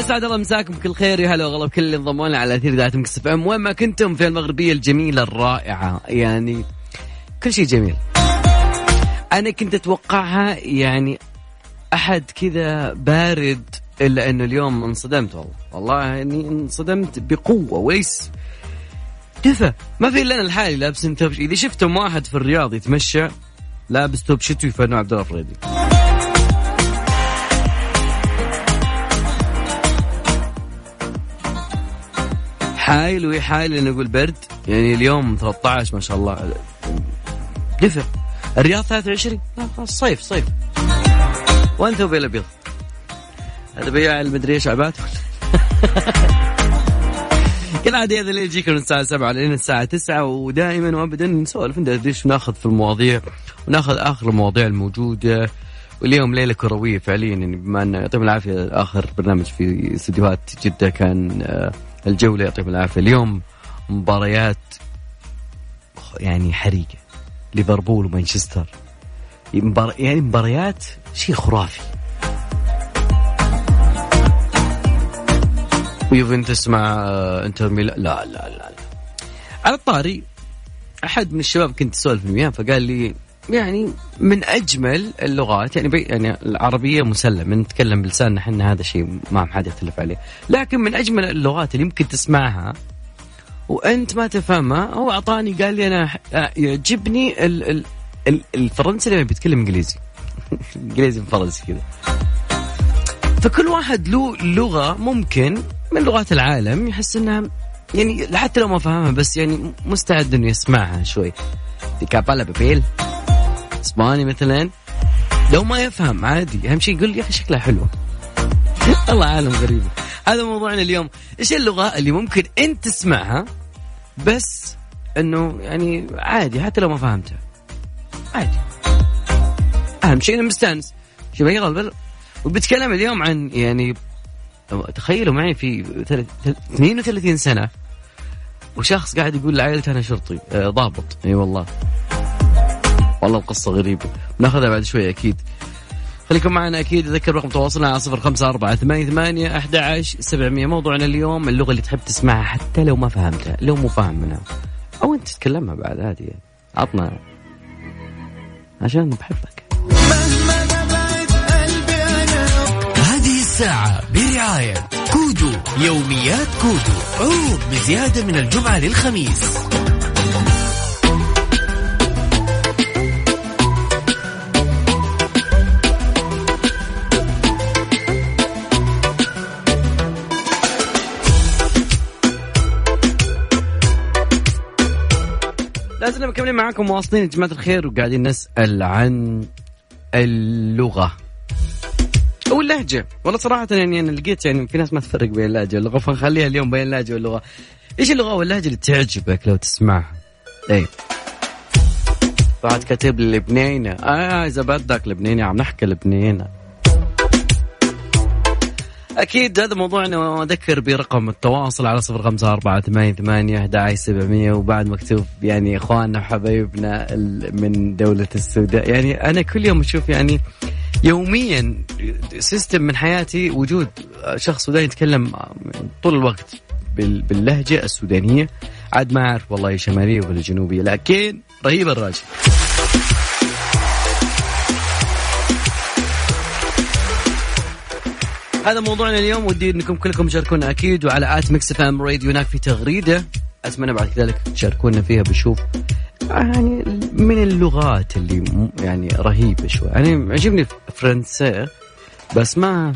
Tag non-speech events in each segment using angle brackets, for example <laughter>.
اسعد الله مساكم بكل خير. يا هلا وغلا بكل اللي انضموا لنا على أثير ذات Mix FM. وين ما كنتم في المغربية الجميلة الرائعة. يعني كل شيء جميل. أنا كنت أتوقعها يعني أحد كذا بارد إلا إنه اليوم انصدمت. والله والله يعني انصدمت بقوة وليس دفى ما في إلا أنا لحالي لابس ثوب اذا شفتم واحد في الرياض يتمشى لابس ثوب شتوي فانه عبد الله الفريدي. حايل ويحايل نقول برد. يعني اليوم 13 ما شاء الله. دفع. الرياض 23 لا خلاص صيف صيف. وين ثوبي الأبيض؟ هذا بياع المدري إيش عبات <laughs> كالعادة هذا اللي يجيكم من الساعة 7 لين الساعة 9 ودائما وابدا نسولف. ندردش وناخذ في المواضيع. ونأخذ آخر المواضيع الموجودة. واليوم ليلة كروية فعليا يعني بما إنه يعطيهم العافية آخر برنامج في استديوهات جدة كان الجولة يعطيهم العافية. اليوم مباريات يعني حريقة. ليفربول ومانشستر. يعني مباريات شيء خرافي. ويوفنتوس مع آه، انتر ميلان. لا لا لا لا. على الطاري أحد من الشباب كنت أسولف وياه فقال لي يعني من أجمل اللغات يعني بي يعني العربية مسلم نتكلم بلساننا إحنا هذا شيء ما حد يختلف عليه. لكن من أجمل اللغات اللي يمكن تسمعها وأنت ما تفهمها هو أعطاني قال لي أنا آه، يعجبني ال ال ال الفرنسي لما بيتكلم إنجليزي. <laughs> إنجليزي فرنسي كذا. فكل واحد له لغة ممكن من لغات العالم يحس إنها يعني حتى لو ما فهمها بس يعني مستعد إنه يسمعها شوي. في كابالا بابيل. اسباني مثلا. لو ما يفهم عادي. أهم شيء يقول يا أخي شكلها حلوة. <laughs> الله عالم غريب. هذا موضوعنا اليوم. إيش اللغة اللي ممكن أنت تسمعها بس إنه يعني عادي حتى لو ما فهمتها؟ عادي. أهم شيء إنه مستانس. شوف وبتكلم اليوم عن يعني تخيلوا معي في 32 سنة. وشخص قاعد يقول لعائلته أنا شرطي آه، ضابط. إي والله. والله القصة غريبة. ناخذها بعد شوي أكيد. خليكم معنا أكيد. أذكر رقم تواصلنا على صفر خمسة أربعة ثمانية ثمانية أحد عشر سبعمية. موضوعنا اليوم اللغة اللي تحب تسمعها حتى لو ما فهمتها لو مو فاهم منها. أو أنت تتكلمها بعد عادي. عطنا. عشان بحبك. هذه الساعة برعاية كودو يوميات كودو. عروض بزيادة من الجمعة للخميس. لازلنا مكملين معاكم مواصلين يا جماعة الخير وقاعدين نسأل عن اللغة. أو اللهجة. والله صراحة يعني أنا لقيت يعني في ناس ما تفرق بين اللهجة واللغة فنخليها اليوم بين اللهجة واللغة. إيش اللغة واللهجة اللي تعجبك لو تسمعها؟ اي بعد كاتب لي لبنينة آه إذا بدك لبنينة عم نحكي لبنينة. أكيد هذا موضوعنا وأذكر برقم التواصل على صفر خمسة أربعة ثمانية ثمانية سبعمية. وبعد مكتوب يعني إخواننا وحبايبنا من دولة السودان. يعني أنا كل يوم أشوف يعني يوميا system من حياتي وجود شخص سوداني يتكلم طول الوقت باللهجة السودانية. عاد ما أعرف والله شمالية ولا جنوبية لكن رهيب الراجل. هذا موضوعنا اليوم ودي إنكم كلكم تشاركونا أكيد وعلى at Mix FM Radio هناك في تغريدة. أتمنى بعد كذلك تشاركونا فيها بشوف. يعني من اللغات اللي يعني رهيبة شوي. يعني عجبني فرنسي بس ما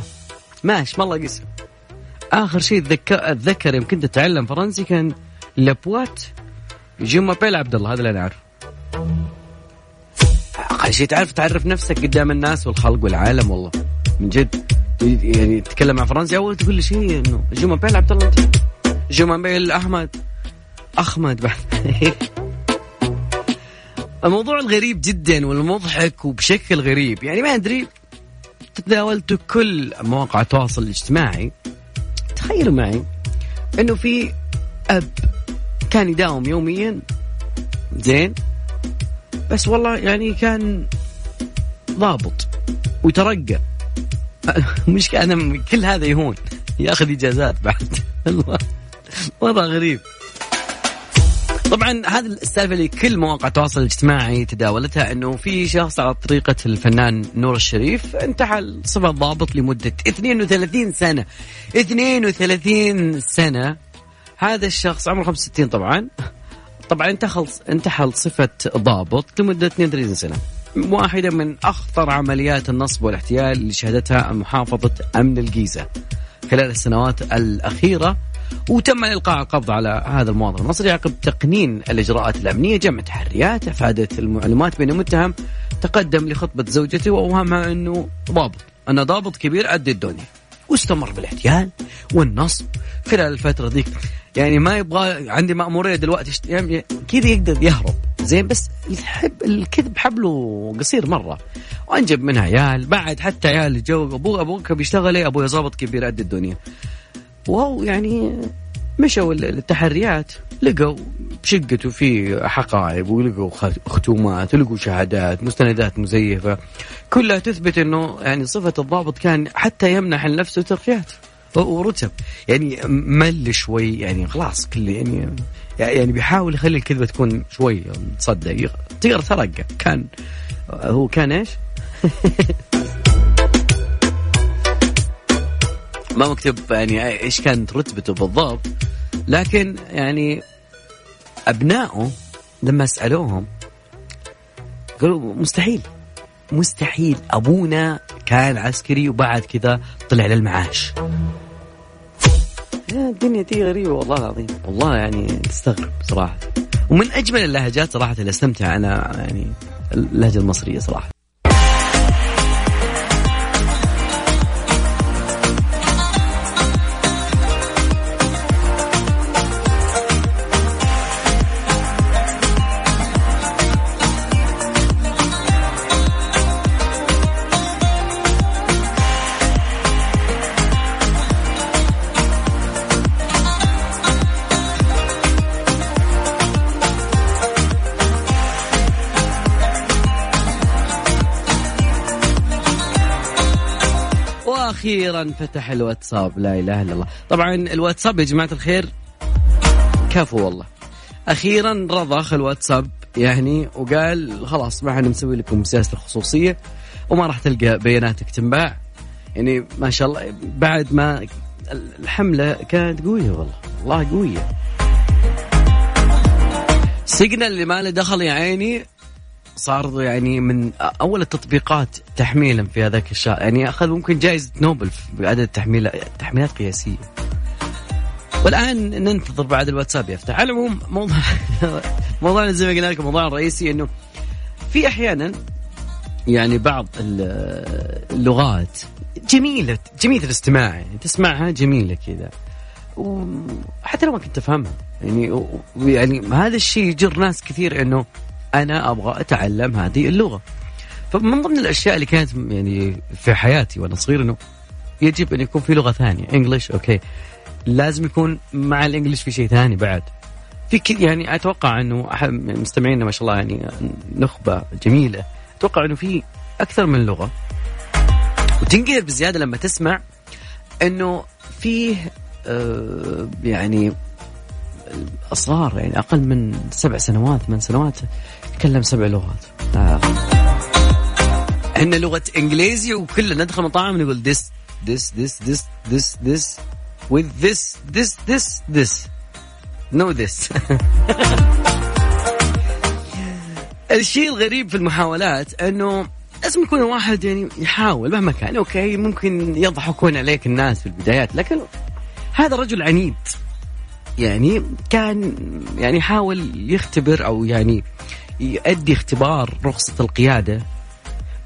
ماشي ما الله قسم آخر شيء اتذكر أتذكر يوم كنت اتعلم فرنسي كان لابوات جو مابيل عبد الله هذا اللي أنا أعرفه. أقل شيء تعرف تعرف نفسك قدام الناس والخلق والعالم والله. من جد. يعني تتكلم مع فرنسي؟ أول تقول لي شيء إنه جو مابيل عبد الله جو مابيل أحمد. أحمد بعد. <laughs> الموضوع الغريب جدا والمضحك وبشكل غريب. يعني ما أدري تداولت كل مواقع التواصل الاجتماعي. تخيلوا معي إنه في أب كان يداوم يوميا. زين. بس والله يعني كان ضابط وترقى. <laughs> مش أنا كل هذا يهون. ياخذ اجازات بعد. <laughs> وضع غريب. طبعا هذه السالفة اللي كل مواقع التواصل الاجتماعي تداولتها إنه في شخص على طريقة الفنان نور الشريف انتحل صفة ضابط لمدة 32 سنة. 32 سنة. هذا الشخص عمره 65 طبعا. طبعا انتحل انتحل صفة ضابط لمدة 32 سنة. واحدة من أخطر عمليات النصب والاحتيال اللي شهدتها محافظة أمن الجيزة خلال السنوات الأخيرة وتم إلقاء القبض على هذا المواطن المصري عقب تقنين الإجراءات الأمنية جمع تحريات أفادت المعلومات بأن المتهم تقدم لخطبة زوجته وأوهمها أنه ضابط. انه ضابط كبير قد الدنيا واستمر بالاحتيال والنصب خلال الفترة ذيك. يعني ما يبغى عندي مأمورية دلوقتي يعني كذا يقدر يهرب؟ زين بس الحب الكذب حبله قصير مرة. وأنجب منها عيال بعد حتى عيال جو أبوه أبوك بيشتغل إيه أبوي ظابط كبير قد الدنيا. وهو يعني مشوا التحريات لقوا بشقته في حقائب ولقوا ختومات ولقوا شهادات مستندات مزيفة. كلها تثبت إنه يعني صفة الضابط كان حتى يمنح لنفسه ترقيات ورتب. يعني مل شوي يعني خلاص كل يعني يعني بيحاول يخلي الكذبه تكون شوي تصدق تقدر ترقى. كان هو كان إيش؟ <laughs> ما مكتوب يعني إيش كانت رتبته بالضبط. لكن يعني أبنائه لما سألوهم قالوا مستحيل. مستحيل. أبونا كان عسكري وبعد كذا طلع للمعاش. الدنيا دي غريبة والله العظيم. والله يعني تستغرب صراحة. ومن أجمل اللهجات صراحة اللي أستمتع أنا يعني اللهجة المصرية صراحة. أخيرا فتح الواتساب. لا إله إلا الله. طبعا الواتساب يا جماعة الخير كفو والله. أخيرا رضخ الواتساب يعني وقال خلاص ما حنسوي لكم سياسه الخصوصية وما راح تلقى بياناتك تنباع. يعني ما شاء الله بعد ما الحملة كانت قوية والله والله قوية. سيجنال اللي ما له دخل يا عيني صار يعني من أول التطبيقات تحميلا في هذاك الشهر. يعني أخذ ممكن جائزة نوبل في عدد التحميلات تحميلات قياسية. والآن ننتظر بعد الواتساب يفتح. على العموم موضوع <laughs> موضوعنا زي ما قلنا لكم موضوعنا الرئيسي إنه في أحيانا يعني بعض اللغات جميلة جميلة الاستماع. يعني تسمعها جميلة كذا. وحتى لو ما كنت تفهمها. يعني يعني هذا الشيء يجر ناس كثير إنه أنا أبغى أتعلم هذه اللغة. فمن ضمن الأشياء اللي كانت يعني في حياتي وأنا صغير إنه يجب أن يكون في لغة ثانية انجلش أوكي. لازم يكون مع الإنجليش في شيء ثاني بعد. في يعني أتوقع إنه مستمعينا ما شاء الله يعني نخبة جميلة. أتوقع إنه في أكثر من لغة. وتنقهر بزيادة لما تسمع إنه فيه آه يعني اصغار يعني أقل من سبع سنوات ثمان سنوات يتكلم سبع لغات. عندنا لغة إنجليزي وكلنا ندخل مطاعم نقول this this this this this this with this this this this. No this. <laughs> الشيء الغريب في المحاولات إنه لازم يكون الواحد يعني يحاول مهما كان. أوكي ممكن يضحكون عليك الناس في البدايات لكن هذا رجل عنيد. يعني كان يعني حاول يختبر أو يعني يؤدي اختبار رخصة القيادة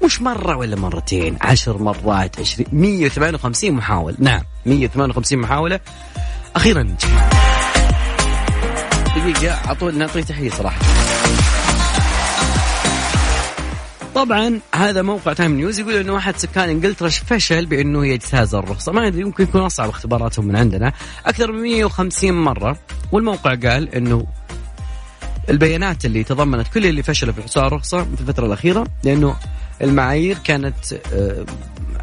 مش مرة ولا مرتين عشر مرات عشرين 158 محاولة. نعم 158 محاولة. أخيرا. دقيقة أعطوا نعطيه تحية صراحة. طبعا هذا موقع تايم نيوز يقول إنه أحد سكان إنجلترا فشل بإنه يجتاز الرخصه ما ادري يمكن يكون أصعب اختباراتهم من عندنا. أكثر من 150 مرة. والموقع قال إنه البيانات اللي تضمنت كل اللي فشلوا في حصول الرخصة في الفترة الأخيرة لأنه المعايير كانت آه،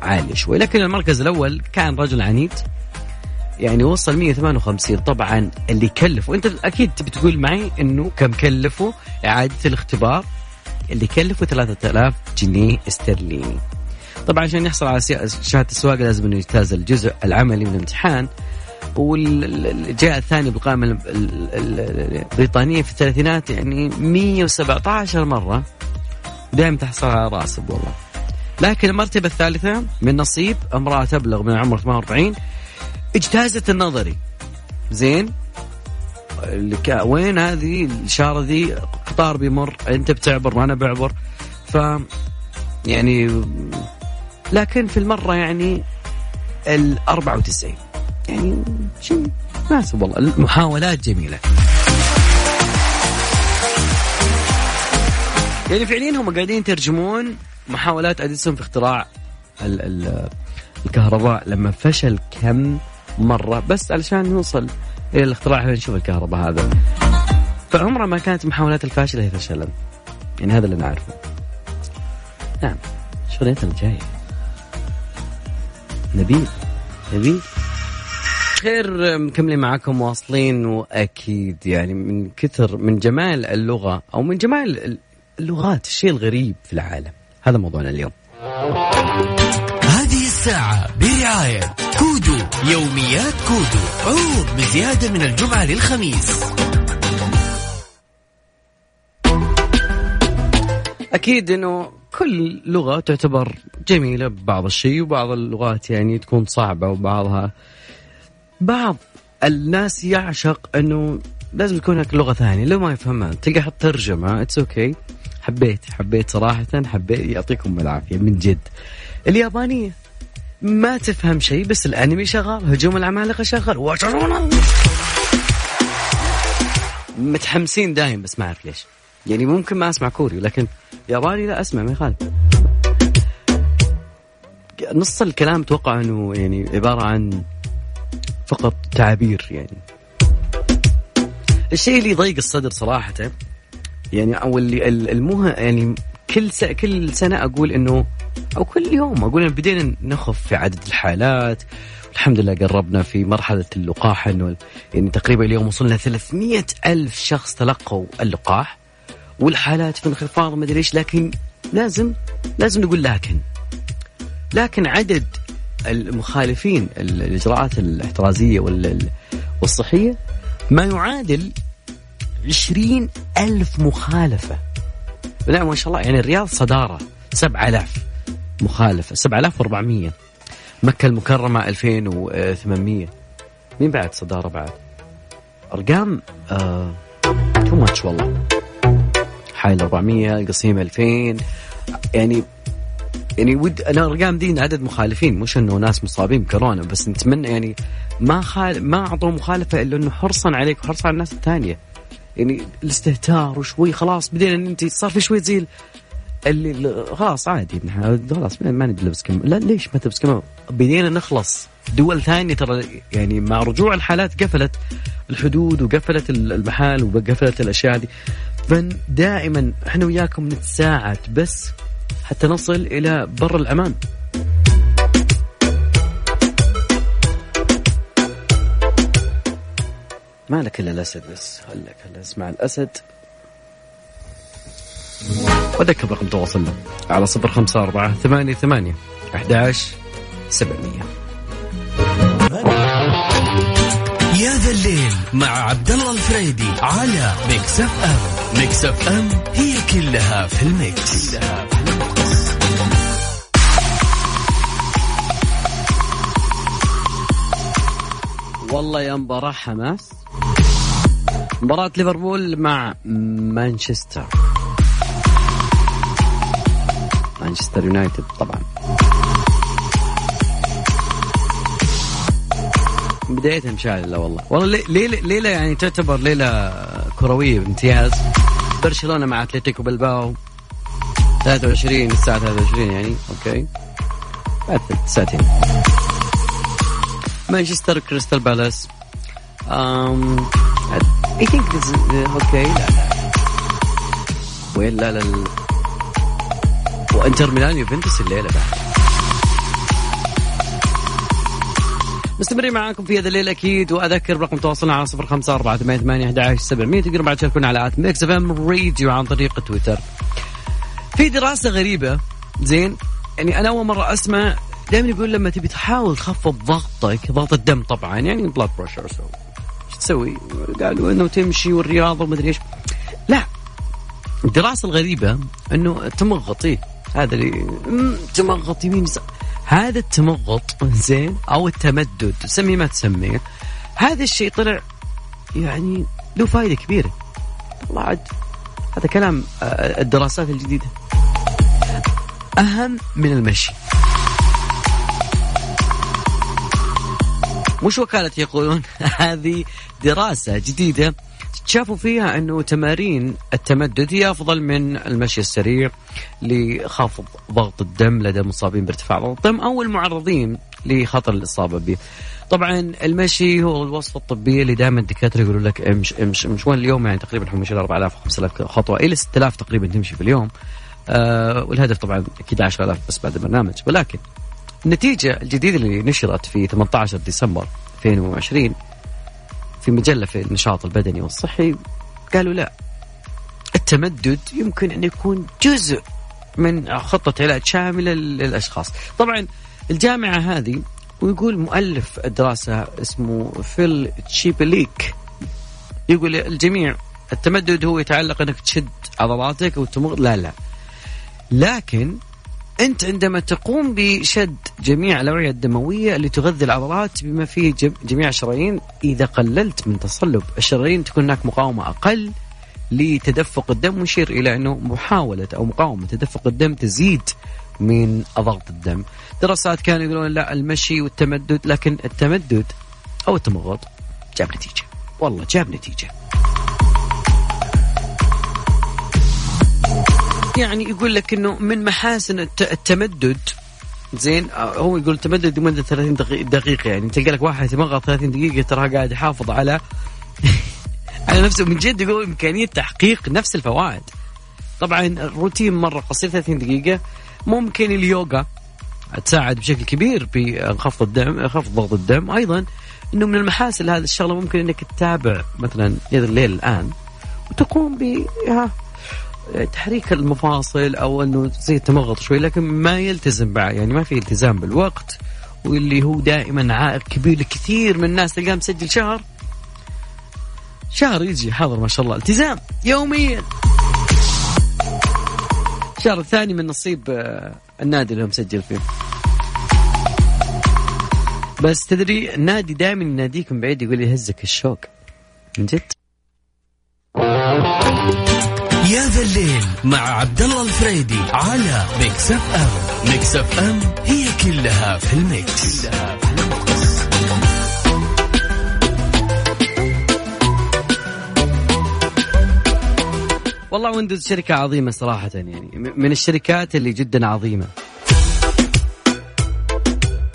عالية شوي. لكن المركز الأول كان رجل عنيد. يعني وصل 158 طبعا اللي كلفوا انت أكيد تبي تقول معي إنه كم كلفوا إعادة الاختبار؟ اللي كلفوا 3000 جنيه استرليني. طبعا عشان يحصل على شهادة السواقه لازم إنه يجتاز الجزء العملي من الامتحان والجهة الثانية بالقائمه البريطانية في الثلاثينات يعني 117 مرة دائما تحصل على راسب والله لكن المرتبة الثالثة من نصيب امرأة تبلغ من العمر 48 اجتازت النظري. زين؟ وين هذه الإشارة ذي؟ قطار بيمر. أنت بتعبر وأنا بعبر. ف يعني لكن في المرة يعني ال 94 يعني شيء مناسب والله. المحاولات جميلة. يعني فعليا هم قاعدين يترجمون محاولات أديسون في اختراع ال ال الكهرباء لما فشل كم مرة. بس علشان نوصل إلى الاختراع نشوف الكهرباء هذا. فعمرها ما كانت محاولات الفاشلة هي فشلا يعني هذا اللي نعرفه. نعم شغلتنا الجايه نبيل نبيل خير مكملين معاكم واصلين وأكيد يعني من كثر من جمال اللغة أو من جمال اللغات الشيء الغريب في العالم. هذا موضوعنا اليوم. الساعة برعاية كودو يوميات كودو. عروض بزيادة من الجمعة للخميس. أكيد أنه كل لغة تعتبر جميلة ببعض الشيء وبعض اللغات يعني تكون صعبة وبعضها بعض الناس يعشق أنه لازم تكون هناك لغة ثانية. لو ما يفهمها تلقى ترجمة. it's okay okay. حبيت حبيت صراحة حبيت يعطيكم العافية من جد. اليابانية. ما تفهم شيء بس الانمي شغال هجوم العمالقة شغال. متحمسين دايم بس ما أعرف ليش. يعني ممكن ما أسمع كوري لكن ياباني لا أسمع ما يخالف. نص الكلام أتوقع إنه يعني عبارة عن فقط تعابير يعني. الشيء اللي يضيق الصدر صراحة يعني أو اللي المه يعني كل س... كل سنة أقول إنه أو كل يوم. أقول بدينا نخف في عدد الحالات. الحمد لله قربنا في مرحلة اللقاح إنه يعني تقريبا اليوم وصلنا 300 ألف شخص تلقوا اللقاح. والحالات في انخفاض ما أدري إيش لكن لازم لازم نقول لكن. لكن عدد المخالفين الإجراءات الاحترازية والصحية ما يعادل 20 ألف مخالفة. نعم ما شاء الله يعني الرياض صدارة 7000 مخالفة. 7400 مكة المكرمة 2800 مين بعد صدارة بعد؟ أرقام آه تو ماتش والله. حائل 400 القصيم 2000 يعني يعني ود أنا أرقام دي عدد مخالفين مش إنه ناس مصابين بكورونا بس نتمنى يعني ما خال ما أعطوا مخالفة إلا إنه حرصا عليك وحرصا على الناس الثانية. يعني الاستهتار وشوي خلاص بدينا أنت صار في شوي زي اللي خلاص عادي خلاص ما نلبس كم لا ليش ما تلبس كم بدينا نخلص دول ثانية ترى يعني مع رجوع الحالات قفلت الحدود وقفلت المحال وقفلت الأشياء هذه. فدائما إحنا وياكم نتساعد بس حتى نصل إلى بر الامان ما لك إلا الأسد بس هلا اسمع الأسد. وذكر رقم تواصلنا على صفر خمسة أربعة ثمانية ثمانية أحد سبعمية. يا ذا الليل مع عبد الله الفريدي على Mix FM Mix FM هي كلها في ال mix, كلها في ال mix. والله يا مباراة حماس. مباراة ليفربول مع مانشستر. مانشستر يونايتد طبعا. بدايتها مشعلة والله. والله ليلة, ليلة يعني تعتبر ليلة كروية بامتياز. برشلونة مع أتلتيكو بلباو 23 الساعة 23 يعني. okay. بعد ساعتين. مانشستر كريستال بالاس. think this is okay لا لا. وين؟ لا لا. وانتر ميلان يوفنتوس الليلة بعد مستمرين معاكم في هذا الليل أكيد وأذكر رقم تواصلنا على صفر خمسة أربعة ثمانية ثمانية أحد سبعمية تقدروا بعد تشاركونا على at Mix FM Radio عن طريق تويتر. في دراسة غريبة زين يعني أنا أول مرة أسمع دائما يقول لما تبي تحاول تخفض ضغطك ضغط الدم طبعا يعني بلاد بريشر إيش تسوي؟ قالوا إنه تمشي والرياضة ومدري إيش لا الدراسة الغريبة إنه تمغط إيه؟ هذا اللي تمغط يمين هذا التمغط زين أو التمدد سمي ما تسميه. هذا الشيء طلع يعني له فائده كبيرة. والله عاد هذا كلام آه، الدراسات الجديدة. أهم من المشي. مش وكالة يقولون؟ <laughs> هذه دراسة جديدة شافوا فيها أنه تمارين التمدد هي أفضل من المشي السريع لخفض ضغط الدم لدى المصابين بارتفاع ضغط الدم أو المعرضين لخطر الإصابة به. طبعا المشي هو الوصفه الطبيه اللي دائما الدكاترة يقولوا لك امش امش امش وين اليوم يعني تقريبا إحنا 4000 5000 خطوة إلى 6000 تقريبا تمشي في اليوم. آه والهدف طبعا أكيد 10000 بس بعد البرنامج ولكن النتيجة الجديدة اللي نشرت في 18 ديسمبر 2020 في مجلة في النشاط البدني والصحي قالوا لا. التمدد يمكن أن يكون جزء من خطة علاج شاملة للأشخاص. طبعا الجامعة هذه ويقول مؤلف الدراسة اسمه فيل تشيبليك. يقول الجميع التمدد هو يتعلق أنك تشد عضلاتك وتتمغط لا لا. لكن أنت عندما تقوم بشد جميع الأوعية الدموية اللي تغذي العضلات بما فيه جميع الشرايين إذا قللت من تصلب الشرايين تكون هناك مقاومة أقل لتدفق الدم ويشير إلى أنه محاولة أو مقاومة تدفق الدم تزيد من ضغط الدم. دراسات كانوا يقولون لا المشي والتمدد لكن التمدد أو التمغط جاب نتيجة. والله جاب نتيجة. يعني يقول لك إنه من محاسن التمدد. زين هو يقول التمدد لمده 30 دقيقة يعني. تلقى لك واحد يتمغط 30 دقيقة ترى قاعد يحافظ على <laughs> على نفسه. من جد يقول إمكانية تحقيق نفس الفوائد. طبعا الروتين مرة قصير 30 دقيقة. ممكن اليوغا تساعد بشكل كبير بخفض الدم خفض ضغط الدم. أيضا إنه من المحاسن هذا الشغلة ممكن إنك تتابع مثلا يد الليل الآن وتقوم ب تحريك المفاصل أو أنه زي التمغط شوي لكن ما يلتزم يعني ما في التزام بالوقت واللي هو دائما عائق كبير لكثير من الناس تلقاه مسجل شهر. شهر يجي حاضر ما شاء الله. التزام يوميا. الشهر الثاني من نصيب آه، النادي اللي هو مسجل فيه. بس تدري النادي دائما يناديك من بعيد يقول يهزك الشوق. من جد؟ يا ذا الليل مع عبد الله الفريدي على Mix FM Mix FM هي كلها في ال mix, كلها في ال mix. والله Windows شركة عظيمة صراحة يعني من الشركات اللي جدا عظيمة.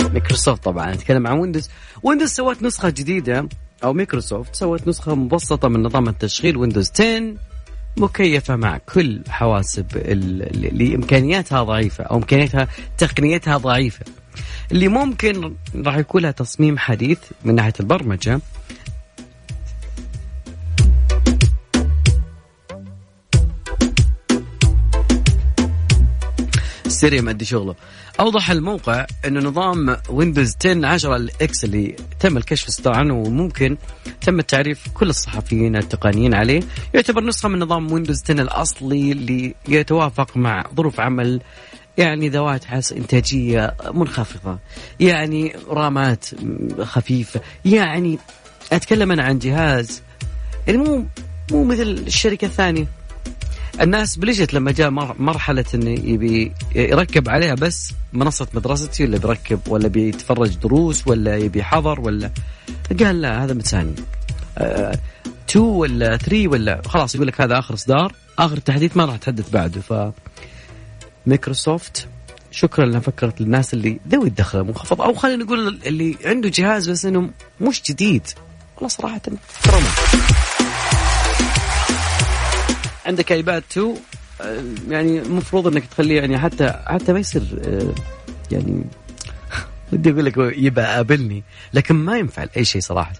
مايكروسوفت طبعا نتكلم عن Windows. Windows سوت نسخة جديدة أو مايكروسوفت سوت نسخة مبسطة من نظام التشغيل Windows 10 مكيفة مع كل حواسب اللي إمكانياتها ضعيفة أو إمكانياتها تقنيتها ضعيفة. اللي ممكن راح يكون لها تصميم حديث من ناحية البرمجة سيريا مأدي شغله. أوضح الموقع إنه نظام Windows 10 10 ال X اللي تم الكشف عنه وممكن تم التعريف كل الصحفيين التقنيين عليه. يعتبر نسخة من نظام Windows 10 الأصلي اللي يتوافق مع ظروف عمل يعني ذوات حس إنتاجية منخفضة يعني رامات خفيفة يعني أتكلم أنا عن جهاز يعني مو مو مثل الشركة الثانية. الناس بلجت لما جاء مرحلة إنه يبي يركب عليها بس منصة مدرستي ولا بيركب ولا بيتفرج دروس ولا يبي حضر ولا قال لا هذا متساني. 2 أه ولا 3 ولا خلاص يقول لك هذا آخر إصدار آخر تحديث ما راح تحدث بعده. ف مايكروسوفت شكرا انها فكرت للناس اللي ذوي الدخل المنخفض أو خلينا نقول اللي عنده جهاز بس إنه مش جديد. والله صراحة كرمه عندك ايباد 2 آه، يعني المفروض إنك تخليه يعني حتى حتى ما يصير آه، يعني <laughs> ودي أقول لك يبى قابلني لكن ما ينفع اي شيء صراحة.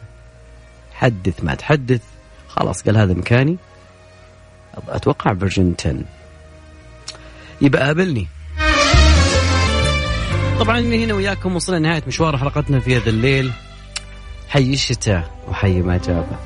حدث ما تحدث خلاص قال هذا مكاني أتوقع فيرجن 10 يبقى قابلني. طبعا هنا وياكم وصلنا نهايه مشوار حلقتنا في هذا الليل. حي الشتاء وحي ما جابه